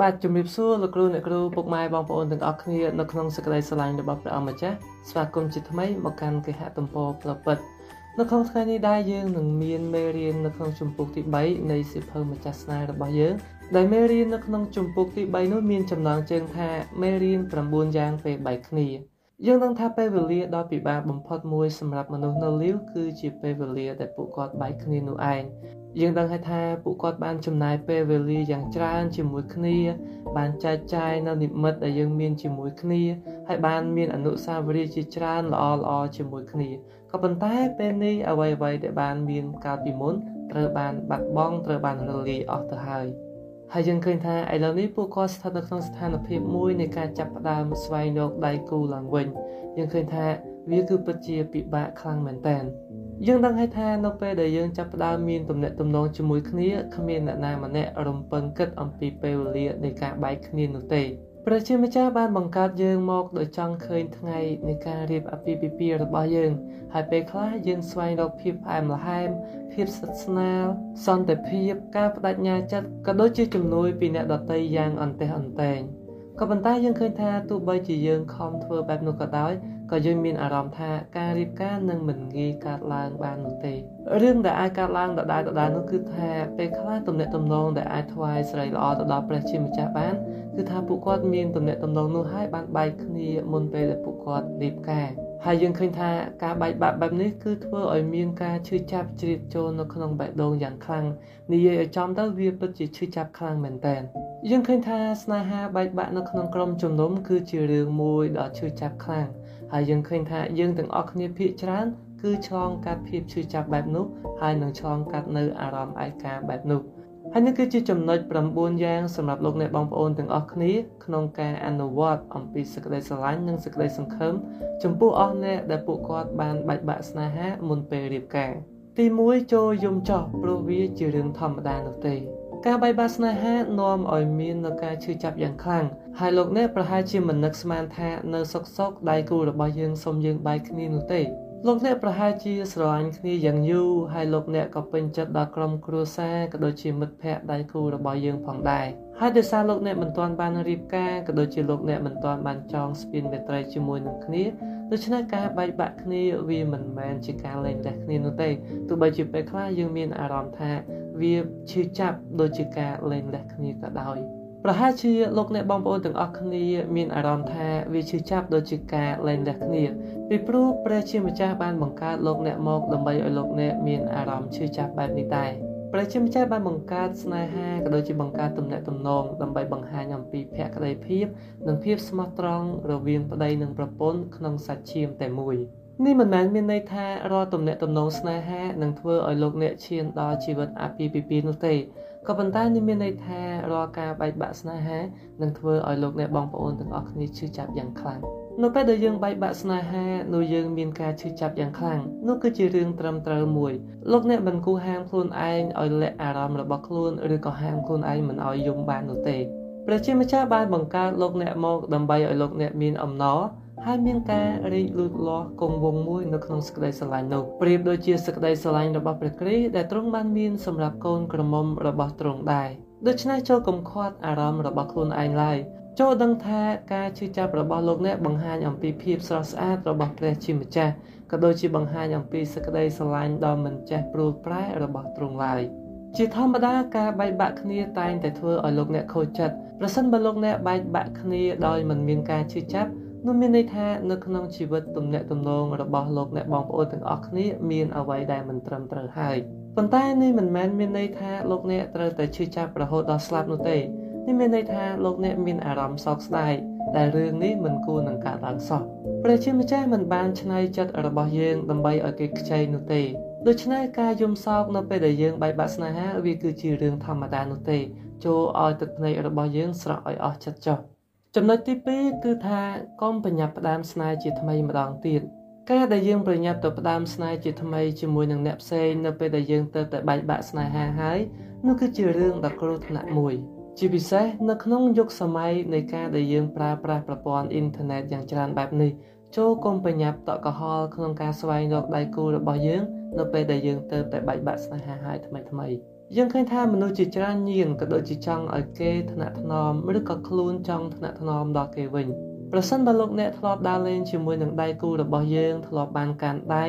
បាទជំរាបសួរលោកគ្រូអ្នកគ្រូពុកម៉ែបងប្អូនទាំងអស់គ្នានៅក្នុងសេចក្តីស្រឡាញ់របស់ព្រះអង្គម្ចាស់ស្វាគមន៍ជាថ្មីមកកាន់គេហទំព័រផ្លូវពិតនៅក្នុងថ្ងៃនេះដែរយើងនឹងមានមេរៀននៅក្នុងជំពូកទី3នៃសិភៅម្ចាស់ស្នេហ៍របស់យើងដែលមេរៀននៅក្នុងជំពូកទី3នោះមានចំណងជើងថាមេរៀន9យ៉ាងពេលបែកគ្នាយើងដឹងថាពេលវេលាដ៏ពិបាកបំផុតមួយសម្រាប់មនុស្សនៅលីវគឺជាពេលវេលាដែលពួកគាត់បែកគ្នានោះឯង យើងដឹងហើយថាពួកគាត់បានចំណាយពេលវេលាយ៉ាងច្រើនជាមួយគ្នា បានចែកចាយនៅនិមិត្តដែលយើងមានជាមួយគ្នាហើយបានមានអនុស្សាវរីយ៍ជាច្រើនល្អល្អជាមួយគ្នាក៏ប៉ុន្តែពេលនេះអ្វីអ្វីដែលបានមានកាលពីមុនត្រូវបានបាត់បង់ត្រូវបានរលាយអស់ទៅហើយហើយយើងឃើញថាឥឡូវនេះពួកគាត់ស្ថិតនៅក្នុងស្ថានភាពមួយនៃការចាប់ផ្ដើមស្វែងរកដៃគូឡើងវិញយើងឃើញថា វាគឺពិតជាពិបាកខ្លាំងមែនតើយើងដឹងហើយថានៅពេលដែលយើងចាប់ផ្ដើមមានទំនាក់ទំនងជាមួយគ្នាគ្មានអ្នកណាម្នាក់រំពឹងគិតអំពីពេលវេលានៃការបែកគ្នានោះទេព្រះជាម្ចាស់បានបង្កើតយើងមកដោយចង់ឃើញថ្ងៃនៃការរៀបអាពាហ៍ពិពាហ៍របស់យើង ហើយពេលខ្លះយើងស្វែងរកភាពផ្អែមល្ហែមភាពស្និទ្ធស្នាលសន្តិភាពការបដិញ្ញាចិត្តក៏ដូចជាជំនួយពីអ្នកដទៃយ៉ាងអន្ទះអន្តែងក៏ប៉ុន្តែយើងឃើញថាទោះបីជាយើងខំធ្វើបែបនោះក៏ដោយ ក៏យើងមានអារម្មណ៍ថាការរៀបការនឹងមិនងាយកើតឡើងបាននោះទេរឿងដែលអាចកើតឡើងដដែលដដែលនោះគឺថាពេលខ្លះទំនាក់ទំនងដែលអាចថ្វាយស្រីល្អទៅដល់ព្រះជាម្ចាស់បានគឺថាពួកគាត់មានទំនាក់ទំនងនោះហើយបានបែកគ្នាមុនពេលដែលពួកគាត់រៀបការហើយយើងឃើញថាការបែកបាក់បែបនេះគឺធ្វើឲ្យមានការឈឺចាប់ជ្រៀតចូលនៅក្នុងបេះដូងយ៉ាងខ្លាំងនិយាយឲ្យចំទៅវាពិតជាឈឺចាប់ខ្លាំងមែនតើយើងឃើញថាស្នេហាបែកបាក់នៅក្នុងក្រុមជំនុំគឺជារឿងមួយដ៏ឈឺចាប់ខ្លាំង ហើយយើងឃើញថាយើងទាំងអស់គ្នាភាគច្រើនគឺឆ្លងកាត់ភាពឈឺចាប់បែបនោះហើយនឹងឆ្លងកាត់នៅអារម្មណ៍ឯកាបែបនោះហើយនេះគឺជាចំណុច9យ៉ាងសម្រាប់លោកអ្នកបងប្អូនទាំងអស់គ្នាក្នុងការអនុវត្តអំពីសេចក្តីស្រឡាញ់និងសេចក្តីសង្ឃឹមចំពោះអស់អ្នកដែលពួកគាត់បានបែកបាក់ស្នេហាមុនពេលរៀបការទី1ចូលយំចោះព្រោះវាជារឿងធម្មតានោះទេ ការបែកបាក់ស្នេហានាំឲ្យមាននៅការឈឺចាប់យ៉ាងខ្លាំងហើយលោកអ្នកប្រហែលជាមិននឹកស្មានថានៅសុកសុកដៃគូរបស់យើងសុំយើងបែកគ្នានោះទេលោកអ្នកប្រហែលជាស្រឡាញ់គ្នាយ៉ាងយូរហើយលោកអ្នកក៏ពេញចិត្តដល់ក្រុមគ្រួសារក៏ដូចជាមិត្តភ័ក្តិដៃគូរបស់យើងផងដែរហើយដោយសារលោកអ្នកមិនទាន់បានរៀបការក៏ដូចជាលោកអ្នកមិនទាន់បានចងស្ពានមេត្រីជាមួយនឹងគ្នា ដូច្នេះការបែកបាក់គ្នាវាមិនមែនជាការលែងលះគ្នានោះទេទោះបីជាពេលខ្លះយើងមានអារម្មណ៍ថាវាឈឺចាប់ដូចជាការលែងលះគ្នាក៏ដោយប្រហែលជាលោកអ្នកបងប្អូនទាំងអស់គ្នាមានអារម្មណ៍ថាវាឈឺចាប់ដូចជាការលែងលះគ្នាពីព្រោះព្រះជាម្ចាស់បានបង្កើតលោកអ្នកមកដើម្បីឲ្យលោកអ្នកមានអារម្មណ៍ឈឺចាប់បែបនេះដែរ ព្រះជាម្ចាស់បានបង្កើតស្នេហាក៏ដូចជាបង្កើតទំនាក់ទំនងដើម្បីបង្ហាញអំពីភក្ដីភាព និងភាពស្មោះត្រង់រវាងប្តីនិងប្រពន្ធក្នុងសាច់ឈាមតែមួយនេះមិនមែនមានន័យថារាល់ទំនាក់ទំនងស្នេហានឹងធ្វើឲ្យលោកអ្នកឈានដល់ជីវិតអាពាហ៍ពិពាហ៍នោះទេក៏ប៉ុន្តែនេះមានន័យថារាល់ការបែកបាក់ស្នេហានឹងធ្វើឲ្យលោកអ្នកបងប្អូនទាំងអស់គ្នាឈឺចាប់យ៉ាងខ្លាំង នៅពេលដែលយើងបែកបាក់ស្នេហានោះយើងមានការឈឺចាប់យ៉ាងខ្លាំងនោះគឺជារឿងត្រឹមត្រូវមួយលោកអ្នកមិនគួរហាមខ្លួនឯងឲ្យលាក់អារម្មណ៍របស់ខ្លួនឬក៏ហាមខ្លួនឯងមិនឲ្យយំបាននោះទេព្រះជាម្ចាស់បានបង្កើតលោកអ្នកមកដើម្បីឲ្យលោកអ្នកមានអំណរហើយមានការរីកលូតលាស់គង់វង្សមួយនៅក្នុងសេចក្តីស្រឡាញ់នោះប្រៀបដូចជាសេចក្តីស្រឡាញ់របស់ព្រះគ្រីស្ទដែលទ្រង់បានមានសម្រាប់កូនក្រមុំរបស់ទ្រង់ដែរដូច្នេះចូលកុំខាត់អារម្មណ៍របស់ខ្លួនឯងឡើយ ចូលដឹងថាការជឿចាប់របស់លោកអ្នកបង្ហាញអំពីភាពស្រស់ស្អាតរបស់ព្រះជាម្ចាស់ក៏ដូចជាបង្ហាញអំពីសេចក្តីស្រឡាញ់ដ៏មិនចេះព្រួលប្រែរបស់ទ្រង់ឡើយជាធម្មតាការបែកបាក់គ្នាតែងតែធ្វើឲ្យលោកអ្នកខូចចិត្តប្រសិនបើលោកអ្នកបែកបាក់គ្នាដោយមិនមានការជឿចាប់នោះមានន័យថានៅក្នុងជីវិតទំនាក់ទំនងរបស់លោកអ្នកបងប្អូនទាំងអស់គ្នាមានអ្វីដែលមិនត្រឹមត្រូវហើយប៉ុន្តែនេះមិនមែនមានន័យថាលោកអ្នកត្រូវតែឈឺចាប់រហូតដល់ស្លាប់នោះទេ នេះមានន័យថាលោកអ្នកមានអារម្មណ៍សោកស្ដាយដែលរឿងនេះមិនគួរនឹងកើតឡើងសោះព្រះជាម្ចាស់មិនបានច្នៃចិត្តរបស់យើងដើម្បីឲ្យគេខ្ចីនោះទេដូច្នេះការយំសោកនៅពេលដែលយើងបែកបាក់ស្នេហាវាគឺជារឿងធម្មតានោះទេចូលឲ្យទឹកភ្នែករបស់យើងស្រក់ឲ្យអស់ចិត្តចុះចំណុចទី2គឺថាកុំប្រញាប់ផ្ដើមស្នេហ៍ជាថ្មីម្ដងទៀតការដែលយើងប្រញាប់ទៅផ្ដើមស្នេហ៍ជាថ្មីជាមួយនឹងអ្នកផ្សេងនៅពេលដែលយើងទៅតែបែកបាក់ស្នេហាហើយនោះគឺជារឿងដ៏គ្រោះថ្នាក់មួយ ជាពិសេសនៅក្នុងយុគសម័យនៃការដែលយើងប្រើប្រាស់ប្រព័ន្ធអ៊ីនធឺណិតយ៉ាងច្រើនបែបនេះចូលកុំប្រញាប់តក់កុហលក្នុងការស្វែងរកដៃគូរបស់យើងនៅពេលដែលយើងទៅតែបែកបាក់ស្នេហាហើយថ្មីថ្មីយើងឃើញថាមនុស្សជាច្រើនញៀនក៏ដូចជាចង់ឲ្យគេថ្នាក់ថ្នមឬក៏ខ្លួនចង់ថ្នាក់ថ្នមដល់គេវិញ ប្រសិនបើលោកអ្នកធ្លាប់ដើរលេងជាមួយនឹងដៃគូរបស់យើងធ្លាប់បានកាន់ដៃ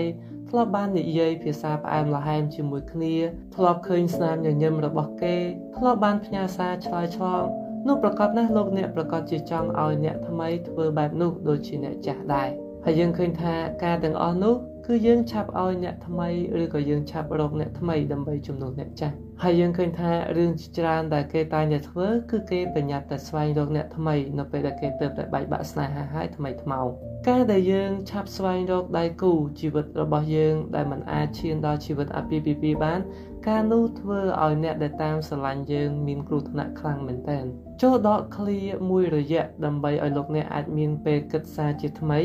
ធ្លាប់បាននិយាយភាសាផ្អែមល្ហែមជាមួយគ្នាធ្លាប់ឃើញស្នាមញញឹមរបស់គេធ្លាប់បានផ្ញើសារឆ្លើយឆ្លងនោះប្រកាសណាស់លោកអ្នកប្រកាសជាចង់ឲ្យអ្នកថ្មីធ្វើបែបនោះដូចជាអ្នកចាស់ដែរហើយយើងឃើញថាការទាំងអស់នោះ គឺយើងឆាប់ឲ្យអ្នកថ្មីឬក៏យើងឆាប់រកអ្នកថ្មីដើម្បីជំនួសអ្នកចាស់ហើយយើងឃើញថារឿងជាច្រើនដែលគេតែងតែធ្វើគឺគេប្រញាប់តែស្វែងរកអ្នកថ្មីនៅពេលដែលគេទើបតែបែកបាក់ស្នេហាហើយថ្មីថ្មោងការដែលយើងឆាប់ស្វែងរកដៃគូជីវិតរបស់យើងដែលมันអាចឈានដល់ជីវិតអាពាហ៍ពិពាហ៍បាន ការនោះធ្វើឲ្យអ្នកដែលតាមស្រឡាញ់យើងមានគ្រោះថ្នាក់ខ្លាំងមែនទែនចូលដកឃ្លាមួយរយៈដើម្បីឲ្យលោកអ្នកអាចមានពេលគិតសារជាថ្មី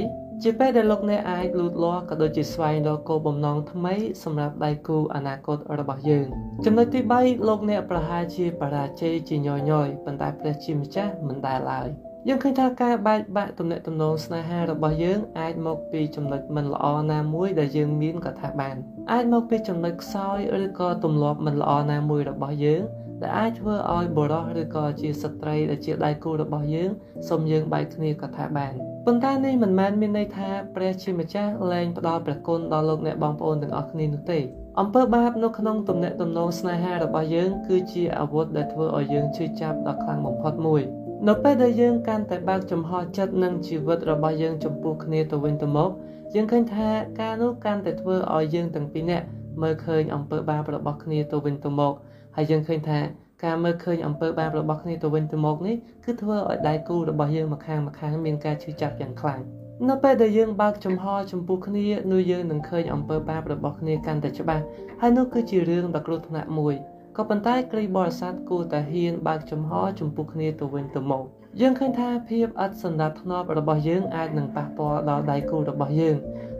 ជាពេលដែលលោកអ្នកអាចលូតលាស់ក៏ដូចជាស្វែងរកគោលបំណងថ្មីសម្រាប់ដៃគូអនាគតរបស់យើងចំណុចទី3លោកអ្នកប្រហែលជាបរាជ័យជាញយញយប៉ុន្តែព្រះជាម្ចាស់មិនដែលឡើយយើងឃើញថាការបែកបាក់ទំនាក់ទំនងស្នេហារបស់យើងអាចមកពីចំណុចមិនល្អណាមួយដែលយើងមានក៏ថាបានអាចមកពីចំណុចខ្សោយឬក៏ទម្លាប់មិនល្អណាមួយរបស់យើងដែលអាចធ្វើឲ្យបុរសឬក៏ជាស្ត្រីដែលជាដៃគូរបស់យើងសូមយើងបែកគ្នាក៏ថាបាន ប៉ុន្តែនេះមិនមែនមានន័យថាព្រះជាម្ចាស់លែងផ្ដល់ព្រះគុណដល់លោកអ្នកបងប្អូនទាំងអស់គ្នានោះទេអំពើបាបនៅក្នុងទំនាក់ទំនងស្នេហារបស់យើង គឺជាអាវុធដែលធ្វើឲ្យយើងឈឺចាប់ដ៏ខ្លាំងបំផុតមួយនៅពេលដែលយើងកាន់តែបើកចំហចិត្តនឹងជីវិតរបស់យើងចំពោះគ្នាទៅវិញទៅមកយើងឃើញថាការនោះកាន់តែធ្វើឲ្យយើងទាំងពីរនាក់មើលឃើញអំពើបាបរបស់គ្នាទៅវិញទៅមកហើយយើងឃើញថា ការមើលឃើញអំពើបាបរបស់គ្នាទៅវិញទៅមកនេះគឺធ្វើឲ្យដៃគូរបស់យើងម្ខាងម្ខាងមានការឈឺចាប់យ៉ាងខ្លាំងនៅពេលដែលយើងបើកចំហចំពោះគ្នានោះយើងនឹងឃើញអំពើបាបរបស់គ្នាកាន់តែច្បាស់ហើយនោះគឺជារឿងដ៏គ្រោះថ្នាក់មួយក៏ប៉ុន្តែក្រីបរិស័ទគួរតែហ៊ានបើកចំហចំពោះគ្នាទៅវិញទៅមកយើងឃើញថាភាពឥតសណ្ដាប់ធ្នាប់របស់យើងអាចនឹងប៉ះពាល់ដល់ដៃគូរបស់យើង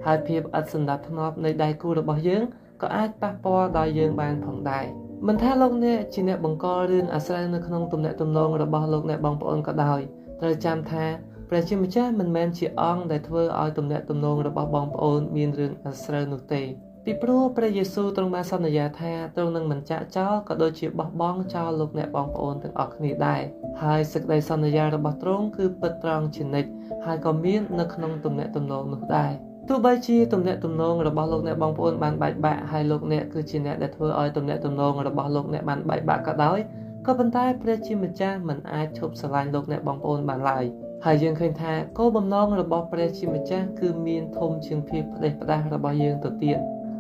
ហើយភាពឥតសណ្ដាប់ធ្នាប់នៃដៃគូរបស់យើងក៏អាចប៉ះពាល់ដល់យើងបានផងដែរ មិនថាលោកអ្នកជាអ្នកបង្ករឿងអាស្រ័យនៅក្នុងទំនាក់ទំនងរបស់លោកអ្នកបងប្អូនក៏ដោយត្រូវចាំថាព្រះជាម្ចាស់មិនមែនជាអង្គដែលធ្វើឲ្យទំនាក់ទំនងរបស់បងប្អូនមានរឿងអាស្រូវនោះទេពីព្រោះព្រះយេស៊ូវទ្រង់បានសន្យាថាទ្រង់នឹងមិនចាក់ចោលក៏ដូចជាបោះបង់ចោលលោកអ្នកបងប្អូនទាំងអស់គ្នាដែរហើយសេចក្តីសន្យារបស់ទ្រង់គឺពិតត្រង់ជានិច្ចហើយក៏មាននៅក្នុងទំនាក់ទំនងនោះដែរ ទោះបីជាទំនាក់ទំនងរបស់លោកអ្នកបងប្អូនបានបែកបាក់ហើយលោកអ្នកគឺជាអ្នកដែលធ្វើឲ្យទំនាក់ទំនងរបស់លោកអ្នកបានបែកបាក់ក៏ដោយក៏ប៉ុន្តែព្រះជាម្ចាស់មិនអាចឈប់ស្រឡាញ់លោកអ្នកបងប្អូនបានឡើយហើយយើងឃើញថាគោលបំណងរបស់ព្រះជាម្ចាស់គឺមានធំជាងភាពផ្ដេសផ្ដាសរបស់យើងទៅទៀត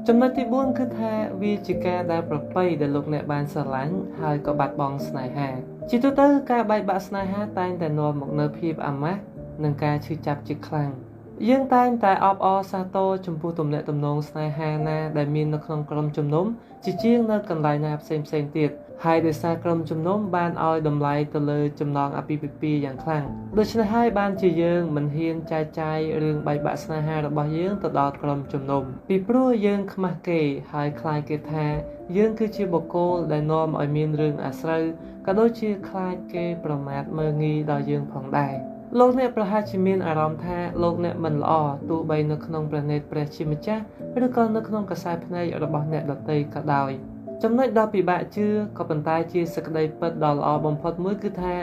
ចំណុចទី4គឺថាវាជាការដែលប្រប្រៃដែលលោកអ្នកបានស្រឡាញ់ហើយក៏បាត់បង់ស្នេហា ជាទូទៅការបែកបាក់ស្នេហាតែងតែនាំមកនូវភាពអាម៉ាស់និងការឈឺចាប់ជាខ្លាំង យើងតែងតែអបអរសាទរចំពោះទំនាក់ទំនងស្នេហាណាដែលមាននៅក្នុងក្រុមជំនុំជាជាងនៅកន្លែងណាផ្សេងផ្សេងទៀតហើយដោយសារក្រុមជំនុំបានឲ្យតម្លៃទៅលើចំណងអាពាហ៍ពិពាហ៍យ៉ាងខ្លាំងដូច្នេះហើយបានជាយើងមិនហ៊ានចែកចាយរឿងបែកបាក់ស្នេហារបស់យើងទៅដល់ក្រុមជំនុំពីព្រោះយើងខ្មាស់គេហើយខ្លាចគេថា យើងគឺជាបុគ្គលដែលនាំឲ្យមានរឿងអាស្រូវក៏ដូចជាខ្លាចគេប្រមាថមើលងាយដល់យើងផងដែរ លោកអ្នកប្រហែលជាមានអារម្មណ៍ថាលោកអ្នកមិនល្អទោះបីនៅក្នុងព្រះនេតព្រះជាម្ចាស់ឬក៏នៅក្នុងកសែភ្នែករបស់អ្នកដទៃក៏ដោយចំណុចដ៏ពិបាកជឿក៏ប៉ុន្តែជាសក្តីពិតដ៏ល្អបំផុតមួយគឺថា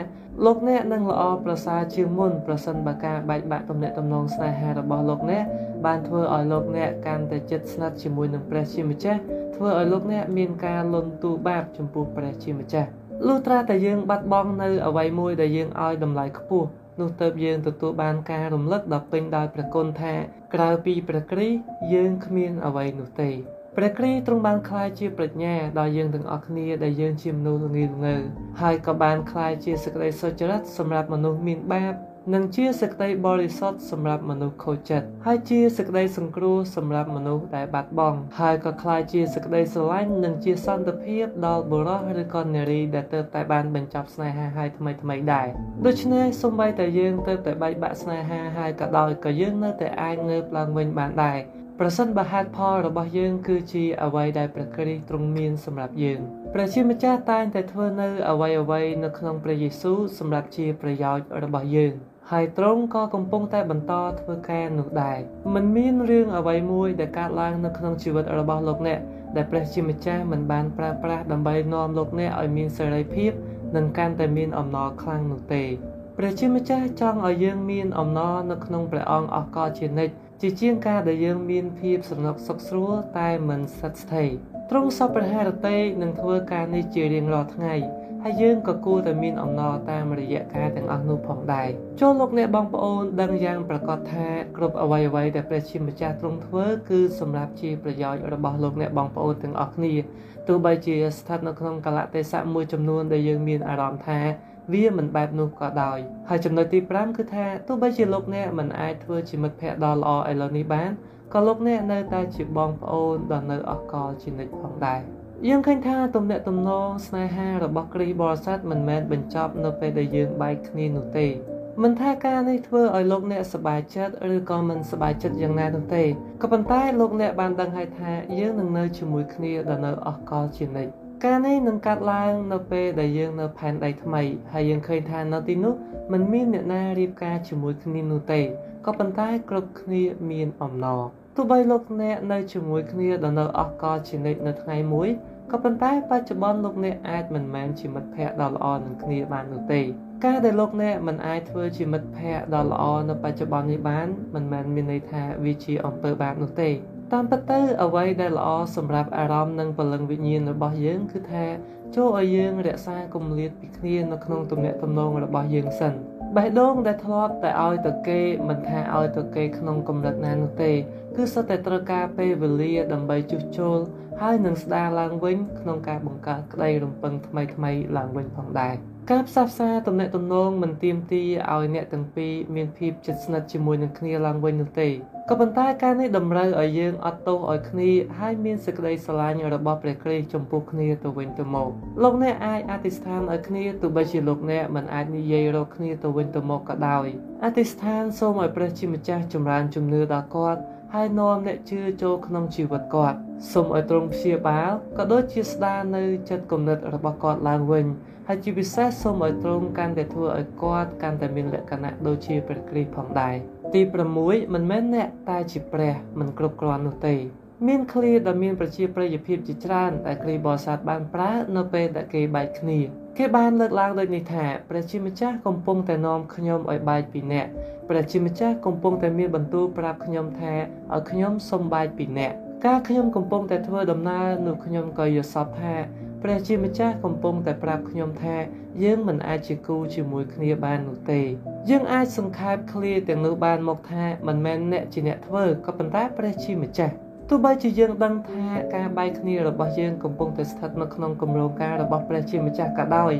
លោកអ្នកនឹងល្អប្រសើរជាងមុនប្រសិនបើការបែកបាក់ទំនាក់ទំនងស្នេហារបស់លោកអ្នកបានធ្វើឲ្យលោកអ្នកកាន់តែជិតស្និទ្ធជាមួយនឹងព្រះជាម្ចាស់ធ្វើឲ្យលោកអ្នកមានការលន់ទូបាបចំពោះព្រះជាម្ចាស់លុះត្រាតែយើងបាត់បង់នៅអ្វីមួយដែលយើងឲ្យតម្លៃខ្ពស់ នោះទៅយើងទទួលបានការរំលឹកដ៏ពេញដោយព្រះគុណថាក្រៅពីព្រះគ្រីស្ទយើងគ្មានអ្វីនោះទេព្រះគ្រីស្ទទ្រង់បានក្លាយជាប្រាជ្ញាដល់យើងទាំងអស់គ្នាដែលយើងជាមនុស្សល្ងីល្ងើហើយក៏បានក្លាយជាសេចក្តីសុចរិតសម្រាប់មនុស្សមានបាប និងជាសេចក្តីបរិសុទ្ធសម្រាប់មនុស្សខូចចិត្តហើយជាសេចក្តីសង្គ្រោះសម្រាប់មនុស្សដែលបាត់បង់ហើយក៏ក្លាយជាសេចក្តីស្រឡាញ់និងជាសន្តិភាពដល់បុរសឬក៏នារីដែលទើបតែបានបញ្ចប់ស្នេហាហើយថ្មីថ្មីដែរដូច្នេះសូម្បីតែយើងទើបតែបែកបាក់ស្នេហាហើយក៏ដោយក៏យើងនៅតែអាចងើបឡើងវិញបានដែរប្រសិនបើហេតុផលរបស់យើងគឺជាអ្វីដែលព្រះគ្រីស្ទទ្រង់មានសម្រាប់យើងព្រះជាម្ចាស់តែងតែធ្វើនៅអ្វីអ្វីនៅក្នុងព្រះយេស៊ូវសម្រាប់ជាប្រយោជន៍របស់យើង។ ហើយទ្រង់ក៏កំពុងតែបន្តធ្វើការនោះដែរมันមានរឿងអ្វីមួយដែលកើតឡើងនៅក្នុងជីវិតរបស់លោកអ្នកដែលព្រះជាម្ចាស់មិនបានប្រើប្រាស់ដើម្បីនាំលោកអ្នកឲ្យមានសេរីភាពនិងកាន់តែមានអំណរខ្លាំងនោះទេព្រះជាម្ចាស់ចង់ឲ្យយើងមានអំណរនៅក្នុងព្រះអង្គអស់កលជានិច្ចជាជាងការដែលយើងមានភាពស្រណុកសុខស្រួលតែមិនស្ថិតស្ថេរទ្រង់សពព្រះハរតីនឹងធ្វើការនេះជារៀងរាល់ថ្ងៃ ហើយយើងក៏គួរតែមានអំណរតាមរយៈការទាំងអស់នោះផងដែរចូលលោកអ្នកបងប្អូនដឹងយ៉ាងប្រកាសថាគ្រប់អ្វីអ្វីដែលព្រះជាម្ចាស់ទ្រង់ធ្វើគឺសម្រាប់ជាប្រយោជន៍របស់លោកអ្នកបងប្អូនទាំងអស់គ្នាទោះបីជាស្ថិតនៅក្នុងកលៈទេសៈមួយចំនួនដែលយើងមានអារម្មណ៍ថាវាមិនបែបនោះក៏ដោយហើយចំណុចទី5គឺថាទោះបីជាលោកអ្នកមិនអាចធ្វើជាមិត្តភ័ក្តិដ៏ល្អឥឡូវនេះបានក៏លោកអ្នកនៅតែជាបងប្អូនដ៏នៅអកលជានិច្ចផងដែរ យើងឃើញថាទំនាក់ទំនងស្នេហារបស់គ្រីស្ទបរិស័ទមិនមែនបញ្ចប់នៅពេលដែលយើងបែកគ្នានោះទេមិនថាការនេះធ្វើឲ្យលោកអ្នកសប្បាយចិត្តឬក៏មិនសប្បាយចិត្តយ៉ាងណានោះទេក៏ប៉ុន្តែលោកអ្នកបានដឹងហើយថាយើងនឹងនៅជាមួយគ្នាដល់នៅអកលជានិច្ចការនេះនឹងកាត់ឡើងនៅពេលដែលយើងនៅផែនដីថ្មីហើយយើងឃើញថានៅទីនោះមិនមានអ្នកណារៀបការជាមួយគ្នានោះទេក៏ប៉ុន្តែគ្រប់គ្នាមានអំណរទោះ បីលោកអ្នកនៅជាមួយគ្នាដល់នៅអកលជានិច្ចនៅថ្ងៃមួយក៏ប៉ុន្តែបច្ចុប្បន្នលោកអ្នកអាចមិនមែនជាមិត្តភ័ក្តិដ៏ល្អនឹងគ្នាបាននោះទេការដែលលោកអ្នកមិនអាចធ្វើជាមិត្តភ័ក្តិដ៏ល្អនៅបច្ចុប្បន្ននេះបានមិនមែនមានន័យថាវាជាអំពើបាបនោះទេតាមពិតទៅអ្វីដែលល្អសម្រាប់អារម្មណ៍និងពលឹងវិញ្ញាណរបស់យើងគឺថាចូលឲ្យយើងរក្សាគម្លាតពីគ្នានៅក្នុងទំនាក់ទំនងរបស់យើងសិនបេះដូងដែលធ្លាប់តែឲ្យទៅគេមិនថាឲ្យទៅគេក្នុងកម្រិតណានោះទេ គឺសុទ្ធតែត្រូវការពេលវេលាដើម្បីជួសជុលហើយនឹងស្ដារឡើងវិញក្នុងការបង្កើតក្តីរំពឹងថ្មីថ្មីឡើងវិញផងដែរការផ្សះផ្សាទំនាក់ទំនងមិនទៀមទីឲ្យអ្នកទាំងពីរមានភាពជិតស្និទ្ធជាមួយនឹងគ្នាឡើងវិញនោះទេក៏ប៉ុន្តែការនេះតម្រូវឲ្យយើងអត់ទោសឲ្យគ្នាហើយមានសេចក្តីស្រឡាញ់របស់ព្រះគ្រីស្ទចំពោះគ្នាទៅវិញទៅមកលោកអ្នកអាចអធិស្ឋានឲ្យគ្នាទោះបីជាលោកអ្នកមិនអាចនិយាយរកគ្នាទៅវិញទៅមកក៏ដោយអធិស្ឋានសូមឲ្យព្រះជាម្ចាស់ចម្រើនជំនឿដល់គាត់ ហើយនាំអ្នកជឿចូលក្នុងជីវិតគាត់សូមឲ្យទ្រង់ព្យាបាលក៏ដូចជាស្ដារនៅចិត្តគំនិតរបស់គាត់ឡើងវិញហើយជាពិសេសសូមឲ្យទ្រង់កាន់តែធ្វើឲ្យគាត់កាន់តែមានលក្ខណៈដូចជាព្រះគ្រីស្ទផងដែរទី6មិនមែនអ្នកតែជាព្រះមិនគ្រប់គ្រាន់នោះទេមានឃ្លាដែលមានប្រជាប្រិយភាពជាច្រើនដែលគ្រីបរិស័ទបានប្រើនៅពេលដែលគេបែកគ្នា គេបានលើកឡើងដូចនេះថាព្រះជាម្ចាស់កំពុងតែនាំខ្ញុំឲ្យបែកពីអ្នកព្រះជាម្ចាស់កំពុងតែមានបន្ទូលប្រាប់ខ្ញុំថាឲ្យខ្ញុំសុំបែកពីអ្នកការខ្ញុំកំពុងតែធ្វើដំណើរនោះខ្ញុំក៏យល់សប្ថាព្រះជាម្ចាស់កំពុងតែប្រាប់ខ្ញុំថា យើងមិនអាចជាគូជាមួយគ្នាបាននោះទេ យើងអាចសង្ខេបឃ្លាទាំងនោះបានមកថាមិនមែនអ្នកជាអ្នកធ្វើក៏ប៉ុន្តែព្រះជាម្ចាស់ ទោះបីជាយើងដឹងថាការបែកគ្នារបស់យើងកំពុងតែស្ថិតនៅក្នុងគម្រោងការរបស់ព្រះជាម្ចាស់ក៏ដោយ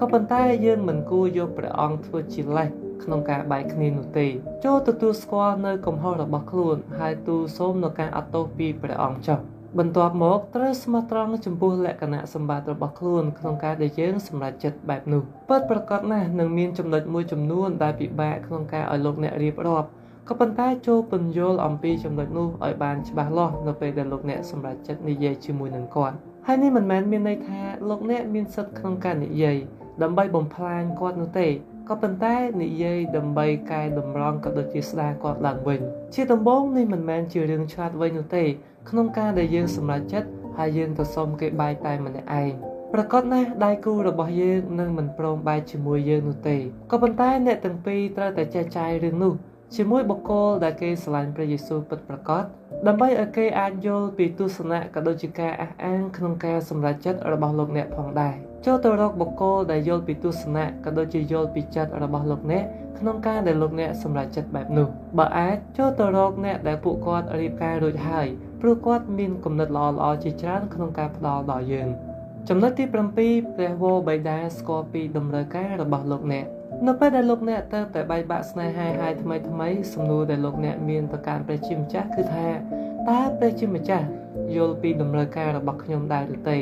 ក៏ប៉ុន្តែយើងមិនគួរយកព្រះអង្គធ្វើជាលេសក្នុងការបែកគ្នានោះទេចូលទទួលស្គាល់នៅកំហុសរបស់ខ្លួន ហើយទូលសូមនៅការអត់ទោសពីព្រះអង្គចុះបន្ទាប់មកត្រូវស្មោះត្រង់ចំពោះលក្ខណៈសម្បត្តិរបស់ខ្លួនក្នុងការដែលយើងសម្រេចចិត្តបែបនោះពិតប្រាកដណាស់នឹងមានចំណុចមួយចំនួនដែលពិបាកក្នុងការឲ្យលោកអ្នករៀបរាប់ ក៏ប៉ុន្តែចូលពន្យល់អំពីចំណុចនោះឲ្យបានច្បាស់លាស់នៅពេលដែលលោកអ្នកសម្រេចចិត្តនិយាយជាមួយនឹងគាត់ហើយនេះមិនមែនមានន័យថាលោកអ្នកមានសិទ្ធិក្នុងការនិយាយដើម្បីបំផ្លាញគាត់នោះទេក៏ប៉ុន្តែនិយាយដើម្បីកែតម្រង់ក៏ដូចជាស្ដារគាត់ឡើងវិញជាដំបូងនេះមិនមែនជារឿងឆ្លាតវៃនោះទេ ក្នុងការដែលយើងសម្រេចចិត្តហើយយើងទៅសុំគេបាយតែម្នាក់ឯងប្រកាសណាស់ដៃគូរបស់យើងនឹងមិនព្រមបែកជាមួយយើងនោះទេក៏ប៉ុន្តែអ្នកទាំងពីរត្រូវតែចេះចាយរឿងនោះ ជាមួយបុគ្គលដែលគេស្រឡាញ់ព្រះយេស៊ូវពិតប្រាកដដើម្បីឲ្យគេអាចយល់ពីទស្សនៈក៏ដូចជាការអះអាងក្នុងការសម្រេចចិត្តរបស់លោកអ្នកផងដែរចូលទៅរកបុគ្គលដែលយល់ពីទស្សនៈក៏ដូចជាយល់ពីចិត្តរបស់លោកអ្នកក្នុងការដែលលោកអ្នកសម្រេចចិត្តបែបនោះបើអាចចូលទៅរកអ្នកដែលពួកគាត់រៀបការរួចហើយព្រោះគាត់មានគំនិតល្អៗជាច្រើនក្នុងការផ្ដល់ដល់យើងចំណុចទី7ព្រះវរបិតាស្គាល់ពីតម្រូវការរបស់លោកអ្នក នៅពេលដែលលោកអ្នកទៅតែបែកបាក់ស្នេហាហើយថ្មីថ្មីសំណួរដែលលោកអ្នកមានទៅកាន់ព្រះជាម្ចាស់គឺថាតើព្រះជាម្ចាស់យល់ពីតម្រូវការរបស់ខ្ញុំដែរឬទេ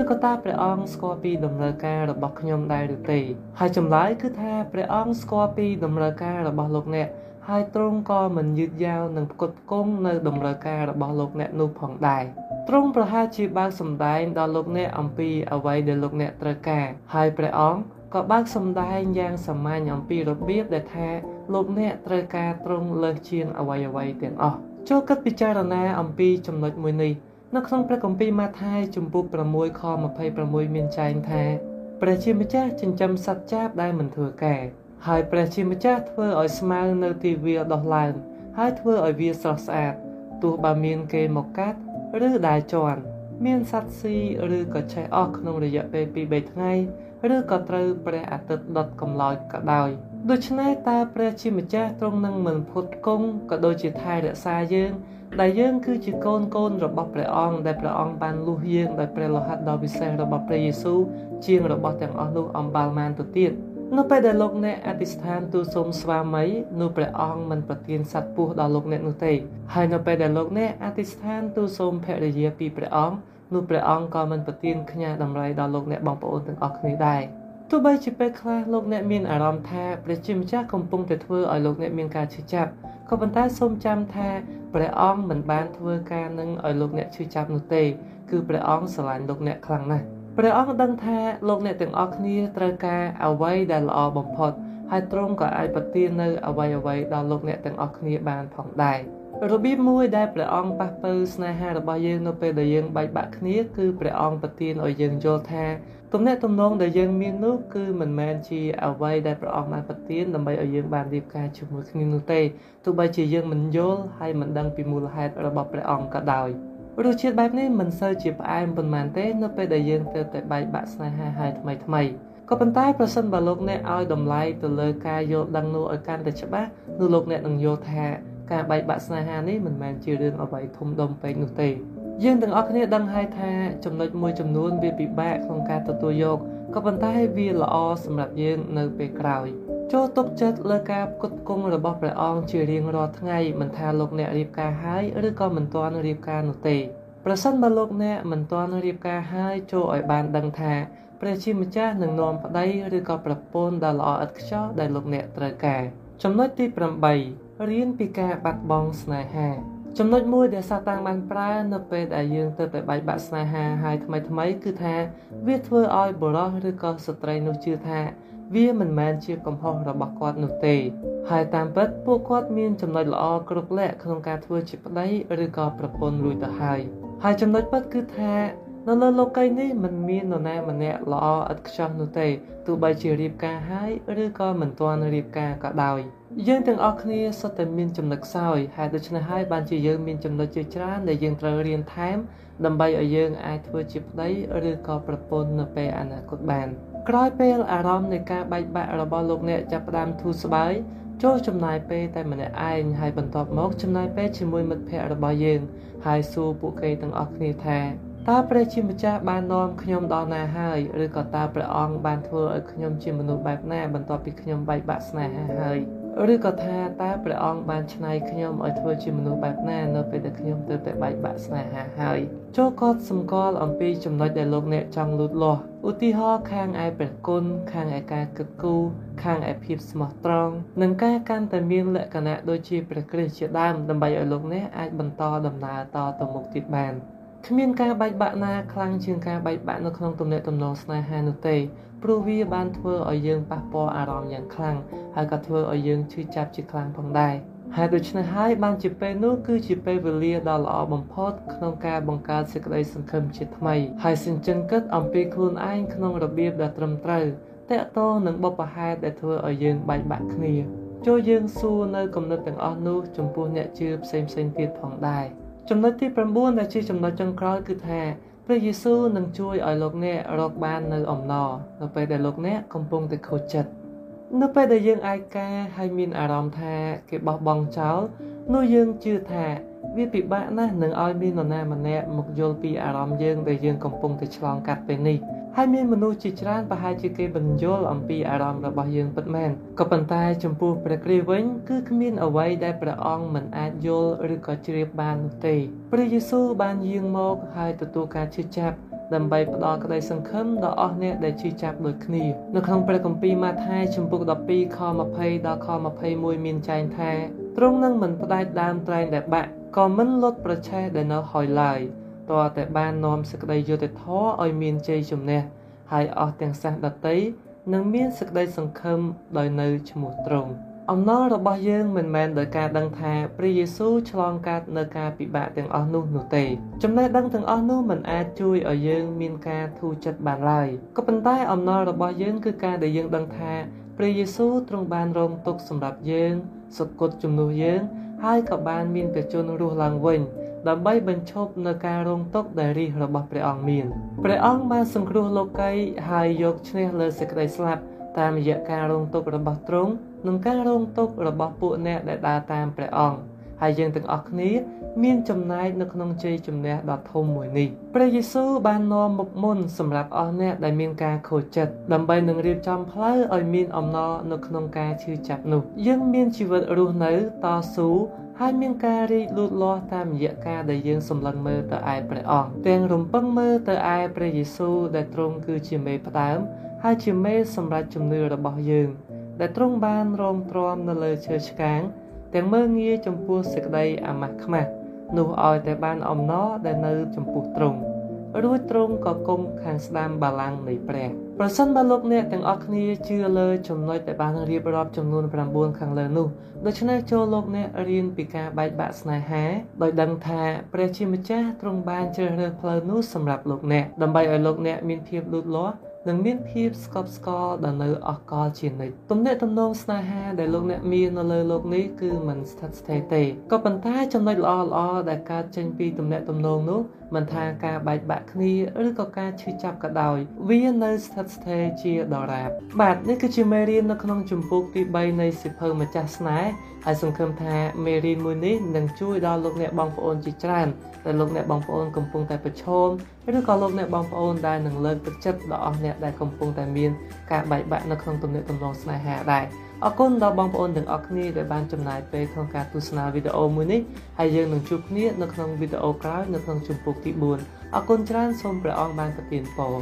ឬក៏តើព្រះអង្គស្គាល់ពីតម្រូវការរបស់ខ្ញុំដែរឬទេហើយចម្លើយគឺថាព្រះអង្គស្គាល់ពីតម្រូវការរបស់លោកអ្នកហើយទ្រង់ក៏មិនយឺតយ៉ាវនឹងផ្គត់ផ្គង់នៅតម្រូវការរបស់លោកអ្នកនោះផងដែរទ្រង់ប្រហែលជាបើកសម្ដែងដល់លោកអ្នកអំពីអ្វីដែលលោកអ្នកត្រូវការហើយព្រះអង្គ ក៏ក៏បើកសម្ដែងយ៉ាងសាមញ្ញអំពីរបៀបដែលថាលោកអ្នកត្រូវការត្រង់លើសជាងអ្វីអ្វីទាំងអស់ចូលគិតពិចារណាអំពីចំណុចមួយនេះនៅក្នុងព្រះគម្ពីរម៉ាថាយជំពូក6ខ26មានចែងថាព្រះជាម្ចាស់ចិញ្ចឹមសត្វចាបដែលមិនធ្វើការហើយព្រះជាម្ចាស់ធ្វើឲ្យស្មៅនៅទីវាលដោះឡើងហើយធ្វើឲ្យវាស្រស់ស្អាតទោះបើមានគេមកកាត់ឬដែលជន់ មានសត្វស៊ីឬក៏ឆេះអស់ក្នុងរយៈពេល2-3ថ្ងៃឬក៏ត្រូវព្រះអាទិត្យដុតកំឡោចក៏ដោយដូច្នេះតើព្រះជាម្ចាស់ទ្រង់នឹងមិនផុតគង់ក៏ដូចជាថែរក្សាយើងដែលយើងគឺជាកូនកូនរបស់ព្រះអង្គដែលព្រះអង្គបានលុះយើងដោយព្រះលោហិតដ៏វិសេសរបស់ព្រះយេស៊ូវជាងរបស់ទាំងអស់នោះអំបាលមានទៅទៀត នៅពេលដែលលោកអ្នកអធិស្ឋានទូលសូមស្វាមីនោះព្រះអង្គមិនប្រទានសត្វពស់ដល់លោកអ្នកនោះទេហើយនៅពេលដែលលោកអ្នកអធិស្ឋានទូលសូមភរិយាពីព្រះអង្គនោះព្រះអង្គក៏មិនប្រទានខ្ញាដំរីដល់លោកអ្នកបងប្អូនទាំងអស់គ្នាដែរទោះបីជាពេលខ្លះលោកអ្នកមានអារម្មណ៍ថាព្រះជាម្ចាស់កំពុងតែធ្វើឲ្យលោកអ្នកមានការឈឺចាប់ក៏ប៉ុន្តែសូមចាំថាព្រះអង្គមិនបានធ្វើការនឹងឲ្យលោកអ្នកឈឺចាប់នោះទេ គឺព្រះអង្គស្រឡាញ់លោកអ្នកខ្លាំងណាស់ ព្រះអង្គដឹងថាលោកអ្នកទាំងអស់គ្នាត្រូវការអ្វីដែលល្អបំផុតហើយទ្រង់ក៏អាចប្រទាននៅអ្វីអ្វីដល់លោកអ្នកទាំងអស់គ្នាបានផងដែររបៀបមួយដែលព្រះអង្គប៉ះពើស្នេហារបស់យើងនៅពេលដែលយើងបែកបាក់គ្នាគឺព្រះអង្គប្រទានឲ្យយើងយល់ថាទំនាក់ទំនងដែលយើងមាននោះគឺមិនមែនជាអ្វីដែលព្រះអង្គបានប្រទានដើម្បីឲ្យយើងបានរៀបការជាមួយគ្នានោះទេទោះបីជាយើងមិនយល់ហើយមិនដឹងពីមូលហេតុរបស់ព្រះអង្គក៏ដោយ រសជាតិបែបនេះមិនសូវជាផ្អែមប៉ុន្មានទេនៅពេលដែលយើងទើបតែបែកបាក់ស្នេហាហើយថ្មីថ្មីក៏ប៉ុន្តែប្រសិនបើលោកអ្នកឲ្យតម្លៃទៅលើការយល់ដឹងនោះឲ្យកាន់តែច្បាស់នោះលោកអ្នកនឹងយល់ថាការបែកបាក់ស្នេហានេះមិនមែនជារឿងអ្វីធំដុំពេកនោះទេយើងទាំងអស់គ្នាដឹងហើយថាចំណុចមួយចំនួនវាពិបាកក្នុងការទទួលយកក៏ប៉ុន្តែវាល្អសម្រាប់យើងនៅពេលក្រោយ ចូលទុកចិត្តលើការផ្គត់ផ្គង់របស់ព្រះអង្គជារៀងរាល់ថ្ងៃមិនថាលោកអ្នករៀបការហើយឬក៏មិនទាន់រៀបការនោះទេប្រសិនបើលោកអ្នកមិនទាន់រៀបការហើយចូលឲ្យបានដឹងថាព្រះជាម្ចាស់នឹងនាំប្តីឬក៏ប្រពន្ធដ៏ល្អឥតខ្ចោះដែលលោកអ្នកត្រូវការចំណុចទី8រៀនពីការបាត់បង់ស្នេហា ចំណុចមួយដែលសាតាំងបានប្រើនៅពេលដែលយើងទៅតែបែកបាក់ស្នេហាហើយថ្មីថ្មីគឺថាវាធ្វើឲ្យបុរសឬក៏ស្ត្រីនោះជឿថា វាមិនមែនជាកំហុសរបស់គាត់នោះទេ ហើយតាមពិតពួកគាត់មានចំណុចល្អគ្រប់លក្ខក្នុងការធ្វើជាប្តីឬក៏ប្រពន្ធរួចទៅហើយហើយចំណុចពិតគឺថានៅលើលោកីយ៍នេះមិនមាននរណាម្នាក់ល្អឥតខ្ចោះនោះទេទោះបីជារៀបការហើយឬក៏មិនទាន់រៀបការក៏ដោយ យើងទាំងអស់គ្នាសុទ្ធតែមានចំណុចខ្សោយហើយដូច្នេះហើយបានជាយើងមានចំណុចជាច្រើនដែលយើងត្រូវរៀនថែមដើម្បីឲ្យយើងអាចធ្វើជាប្តីឬក៏ប្រពន្ធនៅពេលអនាគតបានក្រោយពេលអារម្មណ៍នៃការបែកបាក់របស់លោកអ្នកចាប់ផ្ដើមធូរស្បើយចូលចំណាយពេលតែម្នាក់ឯងហើយបន្ទាប់មកចំណាយពេលជាមួយមិត្តភ័ក្តិរបស់យើង ហើយសួរពួកគេទាំងអស់គ្នាថាតើព្រះជាម្ចាស់បាននាំខ្ញុំដល់ណាហើយឬក៏តើព្រះអង្គបានធ្វើឲ្យខ្ញុំជាមនុស្សបែបណាបន្ទាប់ពីខ្ញុំបែកបាក់ស្នេហាហើយ ឬក៏ថាតើព្រះអង្គបានឆ្នៃខ្ញុំឲ្យធ្វើជាមនុស្សបែបណានៅពេលដែលខ្ញុំទើបតែបែកបាក់ស្នេហាហើយចូលកត់សម្គាល់អំពីចំណុចដែលលោកអ្នកចង់លូតលាស់ឧទាហរណ៍ខាងឯព្រះគុណខាងឯការគិតគូរខាងឯភាពស្មោះត្រង់និងការកាន់តែមានលក្ខណៈដូចជាព្រះគ្រីស្ទជាដើមដើម្បីឲ្យលោកអ្នកអាចបន្តដំណើរតទៅមុខទៀតបានគ្មានការបែកបាក់ណាខ្លាំងជាងការបែកបាក់នៅក្នុងទំនាក់ទំនងស្នេហានោះទេ ព្រោះវាបានធ្វើឲ្យយើងប៉ះពាល់អារម្មណ៍យ៉ាងខ្លាំងហើយក៏ធ្វើឲ្យយើងឈឺចាប់ជាខ្លាំងផងដែរហើយដូច្នេះហើយបានជាពេលនោះគឺជាពេលវេលាដ៏ល្អបំផុតក្នុងការបង្កើតសេចក្តីសង្ឃឹមជាថ្មី ហើយសិញ្ចឹងគិតអំពីខ្លួនឯងក្នុងរបៀបដ៏ត្រឹមត្រូវតកតងនឹងបបផែតដែលធ្វើឲ្យយើងបែកបាក់គ្នាចូលយើងសួរនៅគំនិតទាំងអស់នោះចំពោះអ្នកជឿផ្សេងៗទៀតផងដែរចំណុចទី9ដែលជាចំណុចចុងក្រោយគឺថា ព្រះយេស៊ូវនឹងជួយឲ្យលោកអ្នករកបាននៅអំណរនៅពេលដែលលោកអ្នកកំពុងតែខូចចិត្តនៅពេលដែលយើងឯកាហើយមានអារម្មណ៍ថាគេបោះបង់ចោលនោះយើងជឿថាវាពិបាកណាស់នឹងឲ្យមាននរណាម្នាក់មកយល់ពីអារម្មណ៍យើងដែលយើងកំពុងតែឆ្លងកាត់ពេលនេះ ហើយមានមនុស្សជាច្រើនប្រហែលជាគេបញ្យល់អំពីអារម្មណ៍របស់យើងពិតមែនក៏ប៉ុន្តែចំពោះព្រះគ្រីស្ទវិញគឺគ្មានអ្វីដែលព្រះអង្គមិនអាចយល់ឬក៏ជ្រាបបាននោះទេព្រះយេស៊ូវបានយាងមកហើយទទួលការឈឺចាប់ដើម្បីផ្ដល់ក្តីសង្ឃឹមដល់អស់អ្នកដែលជឿចាប់ដូចគ្នានៅក្នុងព្រះគម្ពីរម៉ាថាយជំពូក12ខ20ដល់ខ21មានចែងថាទ្រង់នឹងមិនផ្ដាច់ដើមត្រែងដែលបាក់ក៏មិនលុតប្រឆេះដែលនៅហយឡើយ តរតែបាននាំសេចក្តីយុត្តិធម៌ឲ្យមានជ័យជំនះហើយអស់ទាំងសះដតីនិងមានសេចក្តីសង្ឃឹមដោយនៅឈ្មោះទ្រង់អំណររបស់យើងមិនមែនដោយការដឹងថាព្រះយេស៊ូវឆ្លងកាត់នៅការពិបាកទាំងអស់នោះនោះទេចំណេះដឹងទាំងអស់នោះមិនអាចជួយឲ្យយើងមានការធូរចិត្តបានឡើយក៏ប៉ុន្តែអំណររបស់យើងគឺការដែលយើងដឹងថាព្រះយេស៊ូវទ្រង់បានរងទុក្ខសម្រាប់យើងសុគតជំនួសយើងហើយក៏បានមានព្រះជន្មរស់ឡើងវិញ ដើម្បីបញ្ឈប់នៅការរងទុក្ខដែលរាជរបស់ព្រះអង្គមានព្រះអង្គបានសង្គ្រោះលោកីហើយយកឈ្នះលើសេចក្តីស្លាប់តាមរយៈការរងទុក្ខរបស់ទ្រង់និងការរងទុក្ខរបស់ពួកអ្នកដែលដើរតាមព្រះអង្គ ហើយយើងទាំងអស់គ្នា មានចំណែកនៅក្នុងជ័យជំនះដ៏ធំមួយនេះព្រះយេស៊ូវបាននាំមុខមុនសម្រាប់អស់អ្នកដែលមានការខូចចិត្តដើម្បីនឹងរៀបចំផ្លូវឲ្យមានអំណរនៅក្នុងការឈឺចាប់នោះ យើងមានជីវិតរស់នៅតស៊ូហើយមានការរីកលូតលាស់តាមរយៈការដែលយើងសម្លឹងមើលទៅឯព្រះអង្គទាំងរំពឹងមើលទៅឯព្រះយេស៊ូវដែលទ្រង់គឺជាមេផ្ដើម ហើយជាមេសម្រាប់ជំនឿរបស់យើង ដែលទ្រង់បានរងទ្រាំនៅលើឈើឆ្កាង ទាំងមើងងាយចំពោះសេចក្តីអាម៉ាស់ខ្មាស់នោះឲ្យតែបានអំណរដែលនៅចំពោះទ្រង់រួចទ្រង់ក៏គង់ខាងស្ដាំបល្ល័ង្កនៃព្រះប្រសិនបើលោកអ្នកទាំងអស់គ្នាជឿលើចំណុចដែលបានរៀបរាប់ចំនួន9ខាងលើនោះដូច្នេះចូលលោកអ្នករៀនពីការបែកបាក់ស្នេហាដោយដឹងថាព្រះជាម្ចាស់ទ្រង់បានជ្រើសរើសផ្លូវនោះសម្រាប់លោកអ្នកដើម្បីឲ្យលោកអ្នកមានភាពលូតលាស់ និងមានភាពស្កប់ស្កល់ដល់នៅអកលជានិច្ចទំនាក់ទំនងស្នេហាដែលលោកអ្នកមាននៅលើโลกនេះគឺមិនស្ថិតស្ថេរទេក៏ប៉ុន្តែចំណុចល្អល្អដែលកើតចេញពីទំនាក់ទំនងនោះមិនថាការបែកបាក់គ្នាឬក៏ការឈឺចាប់ក៏ដោយវានៅស្ថិតស្ថេរជាដរាបបាទនេះគឺជាមេរៀននៅក្នុងជំពូកទី3នៃសិភៅម្ចាស់ស្នេហ៍ហើយសង្ឃឹមថាមេរៀនមួយនេះនឹងជួយដល់លោកអ្នកបងប្អូនជាច្រើនដែលលោកអ្នកបងប្អូនកំពុងតែប្រឈម ឬក៏លោកអ្នកបងប្អូនដែលនឹងលើកទឹកចិត្តដល់អស់អ្នកដែលកំពុងតែមានការបែកបាក់នៅក្នុងទំនាក់ទំនងស្នេហាដែរអរគុណដល់បងប្អូនទាំងអស់គ្នាដែលបានចំណាយពេលក្នុងការទស្សនាវីដេអូមួយនេះហើយយើងនឹងជួបគ្នានៅក្នុងវីដេអូក្រោយនៅក្នុងជំពូកទី4អរគុណច្រើនសូមព្រះអង្គបានប្រទានពរ